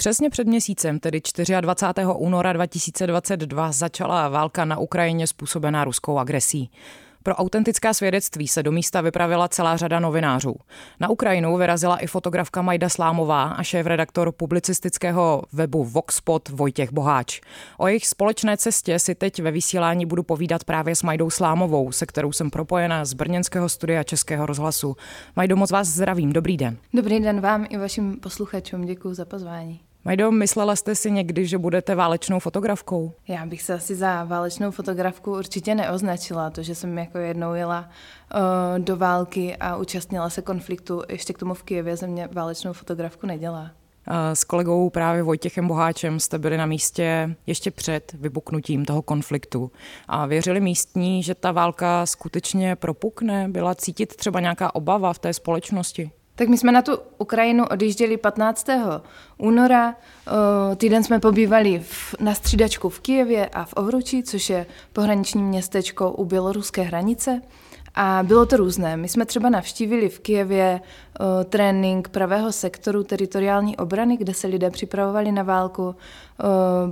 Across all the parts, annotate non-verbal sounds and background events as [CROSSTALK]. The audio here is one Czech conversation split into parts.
Přesně před měsícem, tedy 24. února 2022, začala válka na Ukrajině způsobená ruskou agresí. Pro autentická svědectví se do místa vypravila celá řada novinářů. Na Ukrajinu vyrazila i fotografka Majda Slámová a šéf-redaktor publicistického webu Voxpot Vojtěch Boháč. O jejich společné cestě si teď ve vysílání budu povídat právě s Majdou Slámovou, se kterou jsem propojena z brněnského studia Českého rozhlasu. Majdo, moc vás zdravím, dobrý den. Dobrý den vám i vašim posluchačům, děkuji za pozvání. Majdo, myslela jste si někdy, že budete válečnou fotografkou? Já bych se asi za válečnou fotografku určitě neoznačila. To, že jsem jako jednou jela uh, do války a účastnila se konfliktu, ještě k tomu v Kijevě, ze mě válečnou fotografku nedělá. S kolegou právě Vojtěchem Boháčem jste byli na místě ještě před vypuknutím toho konfliktu a věřili místní, že ta válka skutečně propukne? Byla cítit třeba nějaká obava v té společnosti? Tak my jsme na tu Ukrajinu odjížděli 15. února. Týden jsme pobývali v, na střídačku v Kijevě a v Ovruči, což je pohraniční městečko u běloruské hranice. A bylo to různé. My jsme třeba navštívili v Kijevě uh, trénink pravého sektoru teritoriální obrany, kde se lidé připravovali na válku. Uh,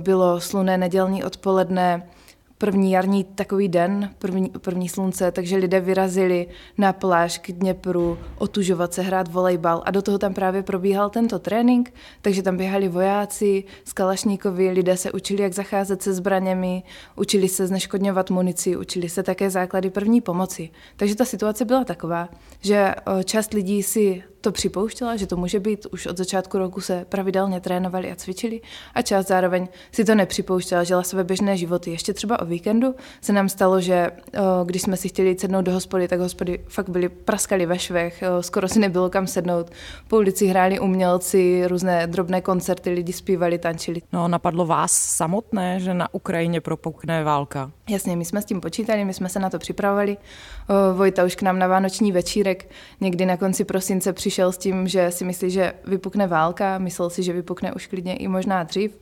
bylo sluné nedělní odpoledne první jarní takový den, první, první slunce, takže lidé vyrazili na pláž k Dněpru otužovat se, hrát volejbal a do toho tam právě probíhal tento trénink, takže tam běhali vojáci z Kalašníkovi, lidé se učili, jak zacházet se zbraněmi, učili se zneškodňovat munici, učili se také základy první pomoci. Takže ta situace byla taková, že část lidí si to připouštěla, že to může být, už od začátku roku se pravidelně trénovali a cvičili a část zároveň si to nepřipouštěla, žila své běžné životy. Ještě třeba o víkendu se nám stalo, že o, když jsme si chtěli sednout do hospody, tak hospody fakt byly praskali ve švech, o, skoro si nebylo kam sednout. Po ulici hráli umělci, různé drobné koncerty, lidi zpívali, tančili. No, napadlo vás samotné, že na Ukrajině propukne válka? Jasně, my jsme s tím počítali, my jsme se na to připravovali. O, Vojta už k nám na vánoční večírek někdy na konci prosince přišel s tím, že si myslí, že vypukne válka, myslel si, že vypukne už klidně i možná dřív.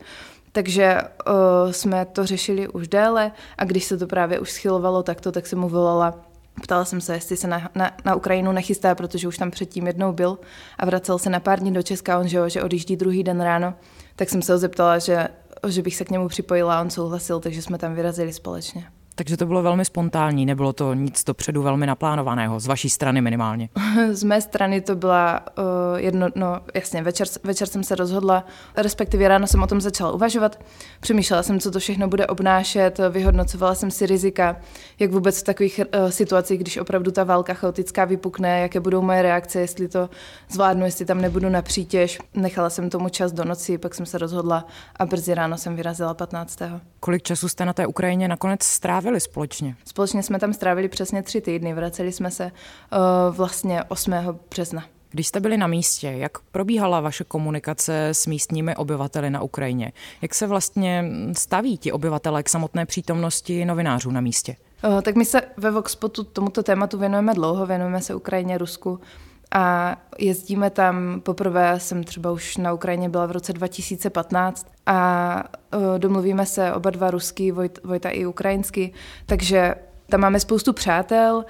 Takže o, jsme to řešili už déle a když se to právě už schylovalo takto, tak jsem mu volala Ptala jsem se, jestli se na, na, na Ukrajinu nechystá, protože už tam předtím jednou byl a vracel se na pár dní do Česka, on že, že odjíždí druhý den ráno, tak jsem se ho zeptala, že, že bych se k němu připojila a on souhlasil, takže jsme tam vyrazili společně. Takže to bylo velmi spontánní, nebylo to nic dopředu velmi naplánovaného, z vaší strany minimálně. [LAUGHS] z mé strany to byla uh, jedno, no jasně, večer, večer jsem se rozhodla, respektive ráno jsem o tom začala uvažovat. Přemýšlela jsem, co to všechno bude obnášet, vyhodnocovala jsem si rizika, jak vůbec v takových uh, situacích, když opravdu ta válka chaotická vypukne, jaké budou moje reakce, jestli to zvládnu, jestli tam nebudu na přítěž. Nechala jsem tomu čas do noci, pak jsem se rozhodla a brzy ráno jsem vyrazila 15. Kolik času jste na té Ukrajině nakonec strávili? Strávili společně? Společně jsme tam strávili přesně tři týdny. Vraceli jsme se uh, vlastně 8. března. Když jste byli na místě, jak probíhala vaše komunikace s místními obyvateli na Ukrajině? Jak se vlastně staví ti obyvatele k samotné přítomnosti novinářů na místě? Uh, tak my se ve Voxpotu tomuto tématu věnujeme dlouho, věnujeme se Ukrajině, Rusku a jezdíme tam, poprvé jsem třeba už na Ukrajině byla v roce 2015 a domluvíme se oba dva ruský, Vojt, Vojta i ukrajinsky, takže tam máme spoustu přátel,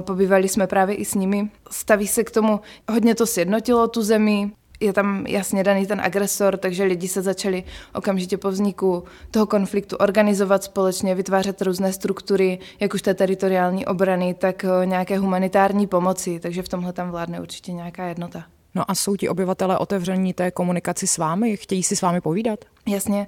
pobývali jsme právě i s nimi. Staví se k tomu, hodně to sjednotilo tu zemi, je tam jasně daný ten agresor, takže lidi se začali okamžitě po vzniku toho konfliktu organizovat společně, vytvářet různé struktury, jak už té teritoriální obrany, tak eh, nějaké humanitární pomoci, takže v tomhle tam vládne určitě nějaká jednota. No a jsou ti obyvatele otevření té komunikaci s vámi? Chtějí si s vámi povídat? Jasně,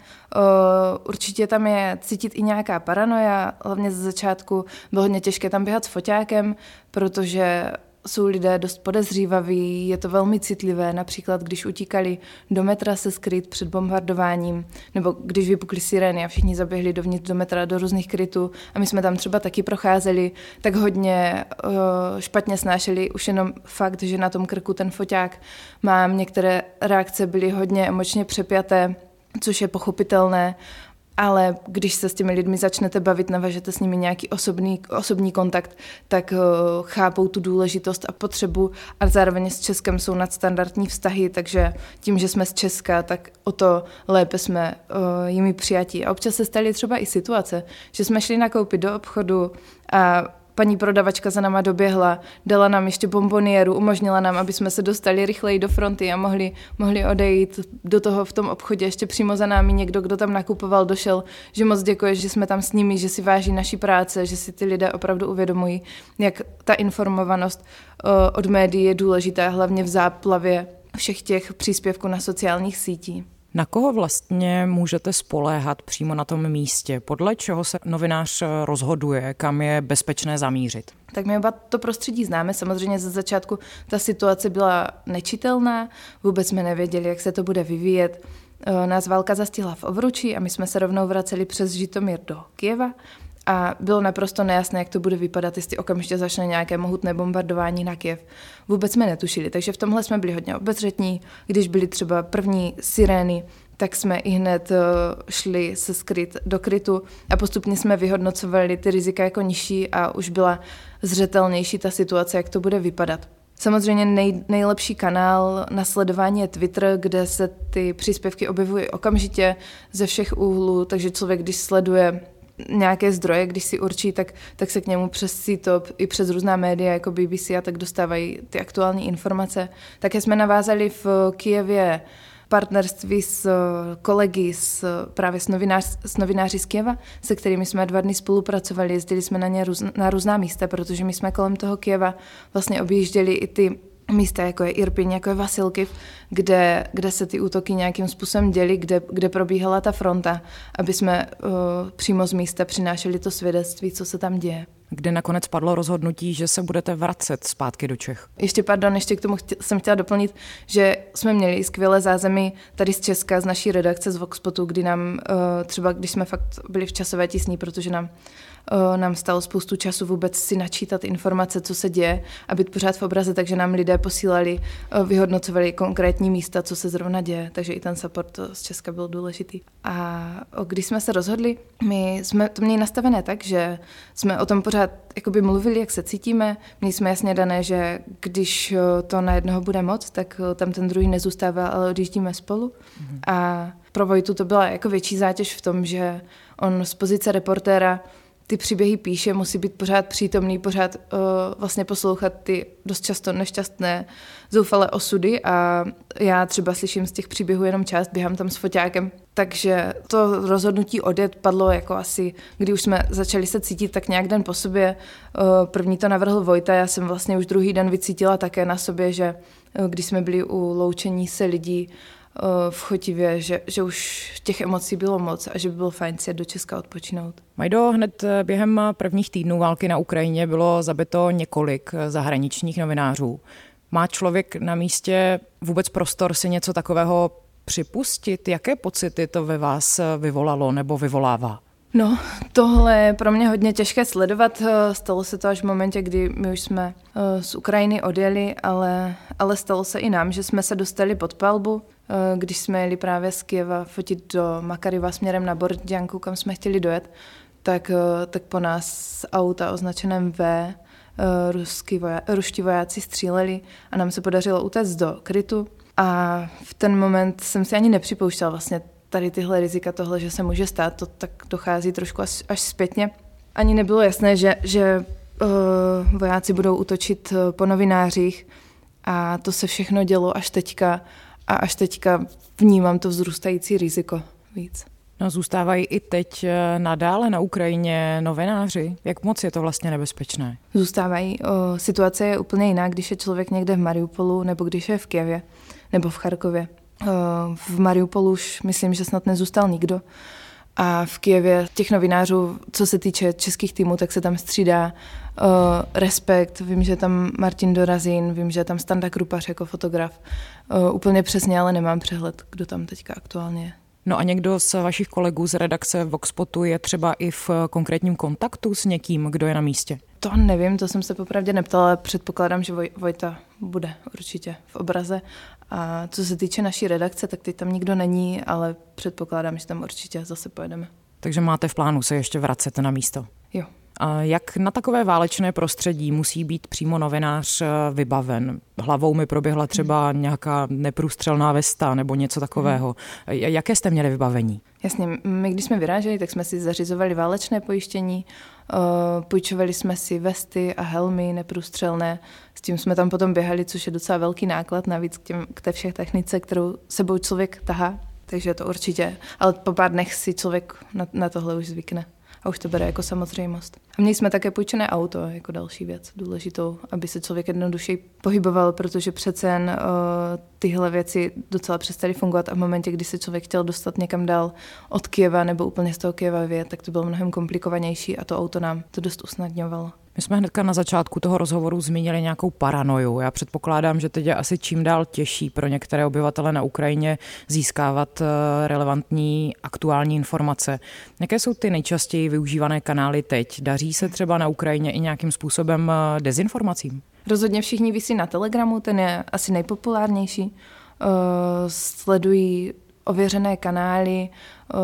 určitě tam je cítit i nějaká paranoja, hlavně ze začátku bylo hodně těžké tam běhat s foťákem, protože jsou lidé dost podezřívaví, je to velmi citlivé, například když utíkali do metra se skryt před bombardováním, nebo když vypukly sirény a všichni zaběhli dovnitř do metra do různých krytů a my jsme tam třeba taky procházeli, tak hodně uh, špatně snášeli už jenom fakt, že na tom krku ten foťák mám. Některé reakce byly hodně emočně přepjaté, což je pochopitelné ale když se s těmi lidmi začnete bavit, navažete s nimi nějaký osobný, osobní kontakt, tak uh, chápou tu důležitost a potřebu a zároveň s Českem jsou nadstandardní vztahy, takže tím, že jsme z Česka, tak o to lépe jsme uh, jimi přijatí. A občas se staly třeba i situace, že jsme šli nakoupit do obchodu a paní prodavačka za náma doběhla, dala nám ještě bombonieru, umožnila nám, aby jsme se dostali rychleji do fronty a mohli, mohli odejít do toho v tom obchodě ještě přímo za námi někdo, kdo tam nakupoval, došel, že moc děkuje, že jsme tam s nimi, že si váží naší práce, že si ty lidé opravdu uvědomují, jak ta informovanost uh, od médií je důležitá, hlavně v záplavě všech těch příspěvků na sociálních sítích. Na koho vlastně můžete spoléhat přímo na tom místě? Podle čeho se novinář rozhoduje, kam je bezpečné zamířit? Tak my oba to prostředí známe. Samozřejmě ze začátku ta situace byla nečitelná, vůbec jsme nevěděli, jak se to bude vyvíjet. E, nás válka zastihla v Ovruči a my jsme se rovnou vraceli přes Žitomír do Kieva a bylo naprosto nejasné, jak to bude vypadat, jestli okamžitě začne nějaké mohutné bombardování na Kiev. Vůbec jsme netušili, takže v tomhle jsme byli hodně obezřetní. Když byly třeba první sirény, tak jsme i hned eh, šli se skryt do krytu a postupně jsme vyhodnocovali ty rizika jako nižší a už byla zřetelnější ta situace, jak to bude vypadat. Samozřejmě nej, nejlepší kanál na sledování je Twitter, kde se ty příspěvky objevují okamžitě ze všech úhlů, takže člověk, když sleduje nějaké zdroje, když si určí, tak, tak se k němu přes CTOP i přes různá média jako BBC a tak dostávají ty aktuální informace. Také jsme navázali v Kijevě partnerství s kolegy s, právě s, novinář, s novináři z Kieva, se kterými jsme dva dny spolupracovali, jezdili jsme na ně růz, na různá místa, protože my jsme kolem toho Kieva vlastně objížděli i ty místa, jako je Irpin, jako je Vasilkiv, kde, kde se ty útoky nějakým způsobem děly, kde, kde probíhala ta fronta, aby jsme uh, přímo z místa přinášeli to svědectví, co se tam děje. Kde nakonec padlo rozhodnutí, že se budete vracet zpátky do Čech? Ještě pardon, ještě k tomu chtě, jsem chtěla doplnit, že jsme měli skvělé zázemí tady z Česka, z naší redakce z Voxpotu, kdy nám uh, třeba, když jsme fakt byli v časové tísni, protože nám nám stalo spoustu času vůbec si načítat informace, co se děje a být pořád v obraze, takže nám lidé posílali, vyhodnocovali konkrétní místa, co se zrovna děje, takže i ten support z Česka byl důležitý. A když jsme se rozhodli, my jsme to měli nastavené tak, že jsme o tom pořád jakoby mluvili, jak se cítíme. Měli jsme jasně dané, že když to na jednoho bude moc, tak tam ten druhý nezůstává, ale odjíždíme spolu. Mm-hmm. A pro Vojtu to byla jako větší zátěž v tom, že on z pozice reportéra ty příběhy píše, musí být pořád přítomný, pořád uh, vlastně poslouchat ty dost často nešťastné, zoufalé osudy a já třeba slyším z těch příběhů jenom část, běhám tam s foťákem. Takže to rozhodnutí odjet padlo jako asi, kdy už jsme začali se cítit tak nějak den po sobě. Uh, první to navrhl Vojta, já jsem vlastně už druhý den vycítila také na sobě, že uh, když jsme byli u loučení se lidí, v Chotivě, že, že už těch emocí bylo moc a že by bylo fajn si do Česka odpočinout. Majdo, hned eh, během prvních týdnů války na Ukrajině bylo zabito několik eh, zahraničních novinářů. Má člověk na místě vůbec prostor si něco takového připustit? Jaké pocity to ve vás vyvolalo nebo vyvolává? No, tohle je pro mě hodně těžké sledovat. Stalo se to až v momentě, kdy my už jsme z Ukrajiny odjeli, ale, ale stalo se i nám, že jsme se dostali pod palbu. Eh, když jsme jeli právě z Kieva fotit do Makariva směrem na Bordianku, kam jsme chtěli dojet, tak, eh, tak po nás auta označeném V eh, ruský voja, ruští vojáci stříleli a nám se podařilo utéct do krytu. A v ten moment jsem si ani nepřipouštěla vlastně tady tyhle rizika, tohle, že se může stát, to tak dochází trošku až, až zpětně. Ani nebylo jasné, že, že uh, vojáci budou útočit po novinářích a to se všechno dělo až teďka a až teďka vnímám to vzrůstající riziko víc. No, zůstávají i teď eh, nadále na Ukrajině novináři. Jak moc je to vlastně nebezpečné? Zůstávají. O, situace je úplně jiná, když je člověk někde v Mariupolu nebo když je v Kijevě nebo v Charkově. O, v Mariupolu už myslím, že snad nezůstal nikdo. A v Kijevě těch novinářů, co se týče českých týmů, tak se tam střídá uh, Respekt, vím, že tam Martin Dorazín, vím, že tam Standa Krupař jako fotograf. Uh, úplně přesně, ale nemám přehled, kdo tam teďka aktuálně je. No a někdo z vašich kolegů z redakce Voxpotu je třeba i v konkrétním kontaktu s někým, kdo je na místě? To nevím, to jsem se popravdě neptala, ale předpokládám, že Voj, Vojta bude určitě v obraze. A co se týče naší redakce, tak teď tam nikdo není, ale předpokládám, že tam určitě zase pojedeme. Takže máte v plánu se ještě vracet na místo? Jo. Jak na takové válečné prostředí musí být přímo novinář eh, vybaven? Hlavou mi proběhla třeba nějaká neprůstřelná vesta nebo něco takového. Jaké jste měli vybavení? Jasně, my když jsme vyráželi, tak jsme si zařizovali válečné pojištění, Uh, půjčovali jsme si vesty a helmy neprůstřelné, s tím jsme tam potom běhali, což je docela velký náklad navíc k, těm, k té všech technice, kterou sebou člověk tahá, takže to určitě, ale po pár dnech si člověk na, na tohle už zvykne a už to bere jako samozřejmost. A měli jsme také půjčené auto jako další věc důležitou, aby se člověk jednodušeji pohyboval, protože přece jen uh, tyhle věci docela přestaly fungovat a v momentě, kdy se člověk chtěl dostat někam dál od Kieva nebo úplně z toho Kieva vyjet, tak to bylo mnohem komplikovanější a to auto nám to dost usnadňovalo. My jsme hnedka na začátku toho rozhovoru zmínili nějakou paranoju. Já předpokládám, že teď je asi čím dál těžší pro některé obyvatele na Ukrajině získávat eh, relevantní aktuální informace. Jaké jsou ty nejčastěji využívané kanály teď? Daří se třeba na Ukrajině i nějakým způsobem eh, dezinformacím? Rozhodně všichni vysí na Telegramu, ten je asi nejpopulárnější. Uh, sledují ověřené kanály uh,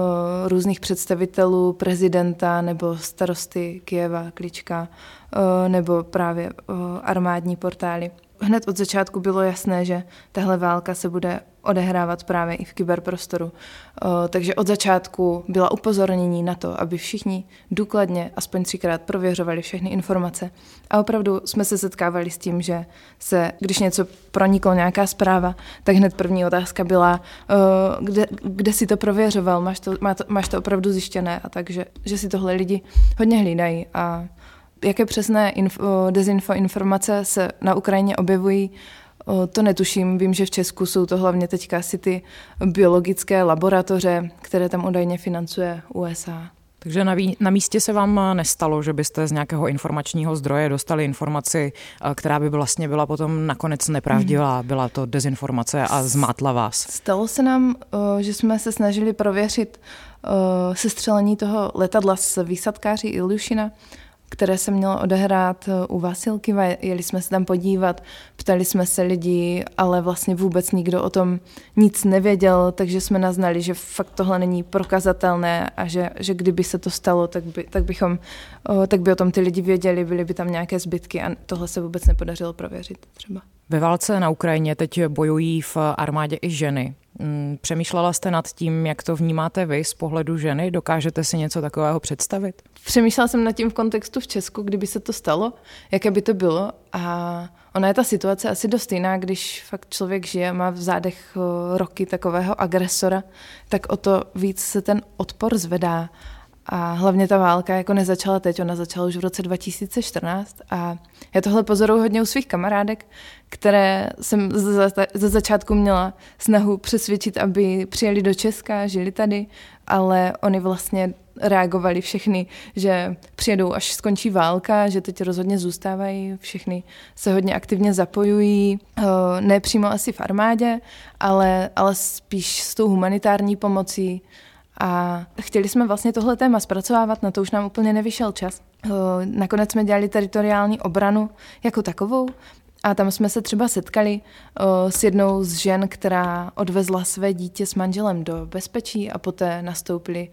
různých představitelů, prezidenta nebo starosty Kieva, Klička, uh, nebo právě uh, armádní portály hned od začátku bylo jasné, že tahle válka se bude odehrávat právě i v kyberprostoru. Takže od začátku byla upozornění na to, aby všichni důkladně aspoň třikrát prověřovali všechny informace. A opravdu jsme se setkávali s tím, že se, když něco proniklo, nějaká zpráva, tak hned první otázka byla, kde, kde si to prověřoval, máš to, má to, máš to opravdu zjištěné a takže že si tohle lidi hodně hlídají a jaké přesné info, dezinfo informace se na Ukrajině objevují, to netuším. Vím, že v Česku jsou to hlavně teďka asi ty biologické laboratoře, které tam údajně financuje USA. Takže na, ví, na místě se vám nestalo, že byste z nějakého informačního zdroje dostali informaci, která by vlastně byla potom nakonec nepravdivá, mhm. byla to dezinformace a zmátla vás? Stalo se nám, že jsme se snažili prověřit sestřelení toho letadla s výsadkáři Ilušina které se mělo odehrát eh, u Vasilky. Jeli jsme se tam podívat, ptali jsme se lidí, ale vlastně vůbec nikdo o tom nic nevěděl, takže jsme naznali, že fakt tohle není prokazatelné a že, že kdyby se to stalo, tak, by, tak, bychom, tak by o tom ty lidi věděli, byly by tam nějaké zbytky a tohle se vůbec nepodařilo prověřit třeba. Ve válce na Ukrajině teď bojují v armádě i ženy. Mm, přemýšlela jste nad tím, jak to vnímáte vy z pohledu ženy? Dokážete si něco takového představit? Přemýšlela jsem nad tím v kontextu v Česku, kdyby se to stalo, jaké by to bylo. A ona je ta situace asi dost jiná, když fakt člověk žije, má v zádech roky takového agresora, tak o to víc se ten odpor zvedá. A hlavně ta válka jako nezačala teď, ona začala už v roce 2014 a já tohle pozoruju hodně u svých kamarádek, které jsem ze začátku měla snahu přesvědčit, aby přijeli do Česka, žili tady, ale oni vlastně reagovali všechny, že přijedou, až skončí válka, že teď rozhodně zůstávají, všechny se hodně aktivně zapojují, eh, ne přímo asi v armádě, ale, ale spíš s tou humanitární pomocí, a chtěli jsme vlastně tohle téma zpracovávat, na to už nám úplně nevyšel čas. Eh, nakonec jsme dělali teritoriální obranu jako takovou a tam jsme se třeba setkali uh, s jednou z žen, která odvezla své dítě s manželem do bezpečí a poté nastoupili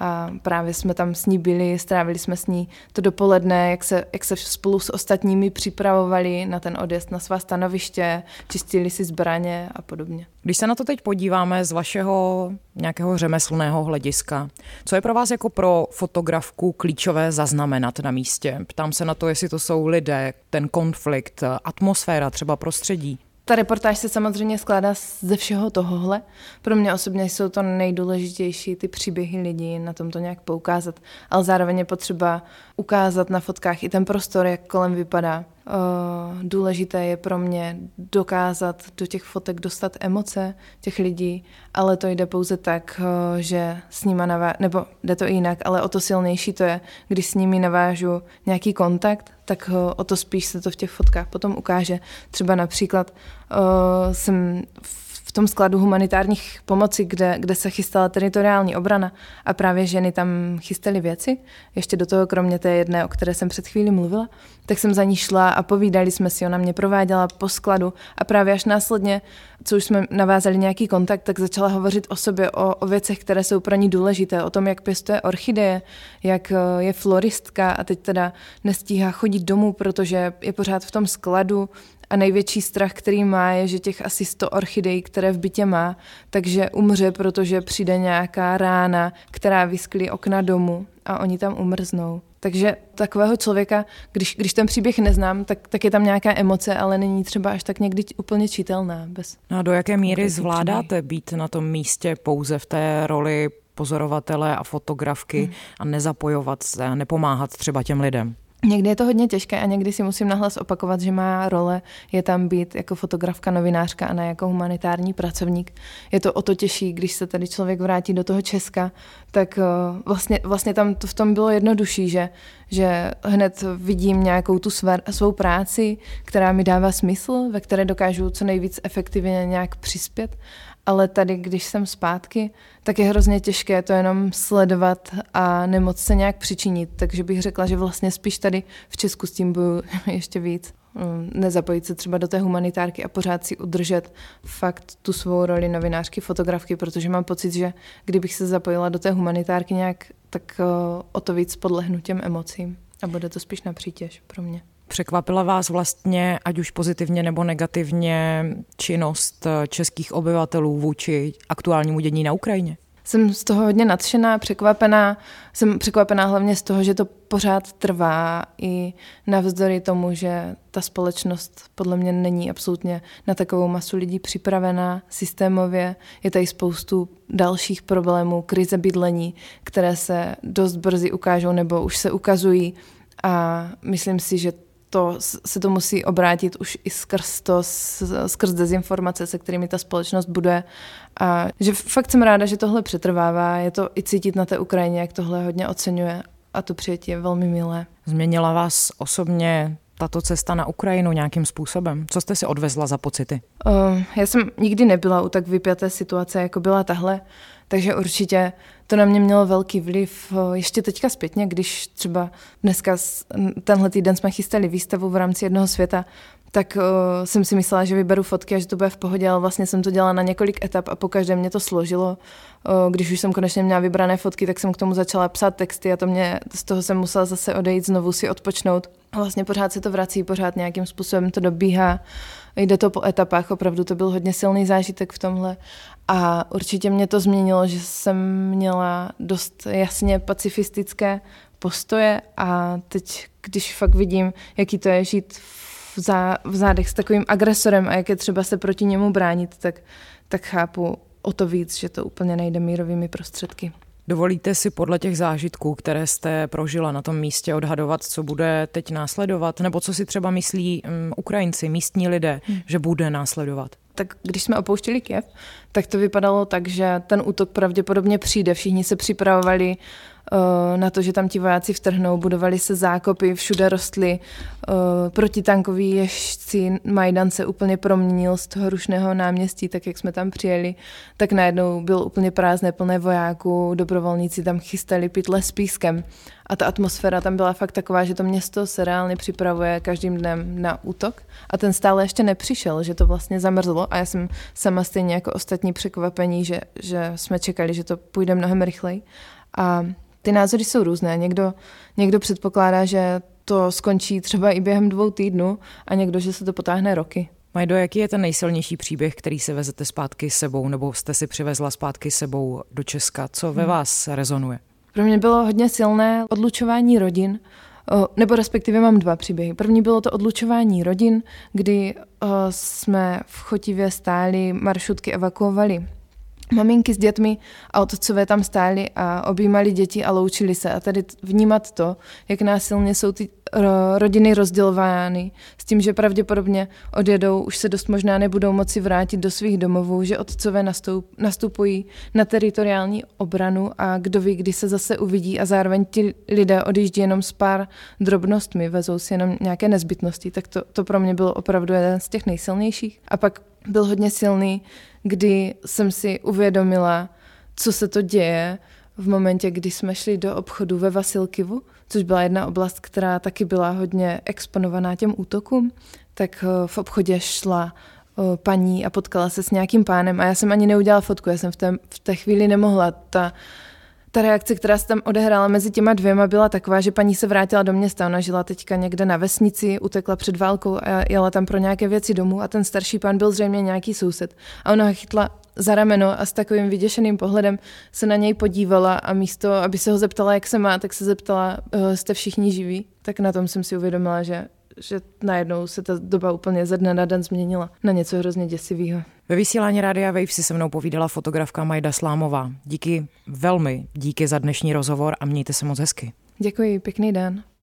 a právě jsme tam s ní byli, strávili jsme s ní to dopoledne, jak se, jak se spolu s ostatními připravovali na ten odjezd na svá stanoviště, čistili si zbraně a podobně. Když se na to teď podíváme z vašeho nějakého řemeslného hlediska, co je pro vás jako pro fotografku klíčové zaznamenat na místě? Ptám se na to, jestli to jsou lidé, ten konflikt, atmosféra, třeba prostředí. Ta reportáž se samozřejmě skládá ze všeho tohohle. Pro mě osobně jsou to nejdůležitější ty příběhy lidí, na tom to nějak poukázat, ale zároveň je potřeba ukázat na fotkách i ten prostor, jak kolem vypadá. Důležité je pro mě dokázat do těch fotek dostat emoce těch lidí, ale to jde pouze tak, že s nima navážu, nebo jde to jinak, ale o to silnější to je, když s nimi navážu nějaký kontakt, tak o to spíš se to v těch fotkách potom ukáže. Třeba například jsem v tom skladu humanitárních pomoci, kde, kde se chystala teritoriální obrana a právě ženy tam chystaly věci, ještě do toho kromě té jedné, o které jsem před chvílí mluvila, tak jsem za ní šla a povídali jsme si, ona mě prováděla po skladu a právě až následně, co už jsme navázali nějaký kontakt, tak začala hovořit o sobě, o, o věcech, které jsou pro ní důležité, o tom, jak pěstuje orchideje, jak eh, je floristka a teď teda nestíhá chodit domů, protože je pořád v tom skladu a největší strach, který má, je, že těch asi 100 orchidejí, které v bytě má, takže umře, protože přijde nějaká rána, která vysklí okna domu a oni tam umrznou. Takže takového člověka, když, když ten příběh neznám, tak, tak je tam nějaká emoce, ale není třeba až tak někdy úplně čitelná. Bez no a do jaké míry zvládáte být na tom místě pouze v té roli pozorovatele a fotografky hmm. a nezapojovat se a nepomáhat třeba těm lidem? Někdy je to hodně těžké a někdy si musím nahlas opakovat, že má role je tam být jako fotografka, novinářka a ne jako humanitární pracovník. Je to o to těžší, když se tady člověk vrátí do toho Česka, tak eh, vlastně, vlastně tam to v tom bylo jednodušší, že, že hned vidím nějakou tu své, svou práci, která mi dává smysl, ve které dokážu co nejvíc efektivně nějak přispět ale tady, když jsem zpátky, tak je hrozně těžké to jenom sledovat a nemoc se nějak přičinit. Takže bych řekla, že vlastně spíš tady v Česku s tím budu [LAUGHS] ještě víc. Mm, nezapojit se třeba do té humanitárky a pořád si udržet fakt tu svou roli novinářky, fotografky, protože mám pocit, že kdybych se zapojila do té humanitárky nějak, tak o to víc podlehnu těm emocím a bude to spíš na přítěž pro mě. Překvapila vás vlastně, ať už pozitivně nebo negativně, činnost českých obyvatelů vůči aktuálnímu dění na Ukrajině? Jsem z toho hodně nadšená, překvapená. Jsem překvapená hlavně z toho, že to pořád trvá i navzdory tomu, že ta společnost podle mě není absolutně na takovou masu lidí připravená systémově. Je tady spoustu dalších problémů, krize bydlení, které se dost brzy ukážou nebo už se ukazují a myslím si, že to se to musí obrátit už i skrz to, skrz dezinformace, se kterými ta společnost bude. A že fakt jsem ráda, že tohle přetrvává. Je to i cítit na té Ukrajině, jak tohle hodně oceňuje a to přijetí je velmi milé. Změnila vás osobně tato cesta na Ukrajinu nějakým způsobem? Co jste si odvezla za pocity? Uh, já jsem nikdy nebyla u tak vypjaté situace, jako byla tahle. Takže určitě to na mě mělo velký vliv. Ještě teďka zpětně, když třeba dneska, tenhle týden jsme chystali výstavu v rámci jednoho světa, tak uh, jsem si myslela, že vyberu fotky a že to bude v pohodě, ale vlastně jsem to dělala na několik etap a po každém mě to složilo. Uh, když už jsem konečně měla vybrané fotky, tak jsem k tomu začala psát texty a to mě, z toho jsem musela zase odejít, znovu si odpočnout. A vlastně pořád se to vrací, pořád nějakým způsobem to dobíhá. Jde to po etapách, opravdu to byl hodně silný zážitek v tomhle. A určitě mě to změnilo, že jsem měla dost jasně pacifistické postoje a teď, když fakt vidím, jaký to je žít v, zá, v zádech s takovým agresorem a jak je třeba se proti němu bránit, tak, tak chápu o to víc, že to úplně nejde mírovými prostředky. Dovolíte si podle těch zážitků, které jste prožila na tom místě, odhadovat, co bude teď následovat? Nebo co si třeba myslí um, Ukrajinci, místní lidé, hmm. že bude následovat? tak když jsme opouštěli Kiev, tak to vypadalo tak, že ten útok pravděpodobně přijde. Všichni se připravovali na to, že tam ti vojáci vtrhnou, budovali se zákopy, všude rostly uh, protitankoví ježci. Majdan se úplně proměnil z toho rušného náměstí, tak jak jsme tam přijeli, tak najednou bylo úplně prázdné, plné vojáků, dobrovolníci tam chystali pytle s pískem. A ta atmosféra tam byla fakt taková, že to město se reálně připravuje každým dnem na útok. A ten stále ještě nepřišel, že to vlastně zamrzlo. A já jsem sama stejně jako ostatní překvapení, že, že jsme čekali, že to půjde mnohem rychleji. A ty názory jsou různé. Někdo, někdo předpokládá, že to skončí třeba i během dvou týdnů a někdo, že se to potáhne roky. Majdo, jaký je ten nejsilnější příběh, který se vezete zpátky sebou, nebo jste si přivezla zpátky sebou do Česka? Co ve hmm. vás rezonuje? Pro mě bylo hodně silné odlučování rodin, nebo respektive mám dva příběhy. První bylo to odlučování rodin, kdy jsme v Chotivě stáli, maršrutky evakuovali maminky s dětmi a otcové tam stáli a objímali děti a loučili se. A tady vnímat to, jak násilně jsou ty rodiny rozdělovány s tím, že pravděpodobně odjedou, už se dost možná nebudou moci vrátit do svých domovů, že otcové nastup, nastupují na teritoriální obranu a kdo ví, kdy se zase uvidí a zároveň ti lidé odjíždí jenom s pár drobnostmi, vezou si jenom nějaké nezbytnosti, tak to, to pro mě bylo opravdu jeden z těch nejsilnějších. A pak byl hodně silný kdy jsem si uvědomila, co se to děje v momentě, kdy jsme šli do obchodu ve Vasilkivu, což byla jedna oblast, která taky byla hodně exponovaná těm útokům, tak eh, v obchodě šla eh, paní a potkala se s nějakým pánem a já jsem ani neudělala fotku, já jsem v té, v té chvíli nemohla. Ta, ta reakce, která se tam odehrála mezi těma dvěma, byla taková, že paní se vrátila do města. Ona žila teďka někde na vesnici, utekla před válkou a jela tam pro nějaké věci domů a ten starší pán byl zřejmě nějaký soused. A ona ho chytla za rameno a s takovým vyděšeným pohledem se na něj podívala a místo, aby se ho zeptala, jak se má, tak se zeptala, uh, jste všichni živí. Tak na tom jsem si uvědomila, že že najednou se ta doba úplně ze dne na den změnila na něco hrozně děsivého. Ve vysílání Rádia Wave si se mnou povídala fotografka Majda Slámová. Díky velmi, díky za dnešní rozhovor a mějte se moc hezky. Děkuji, pěkný den.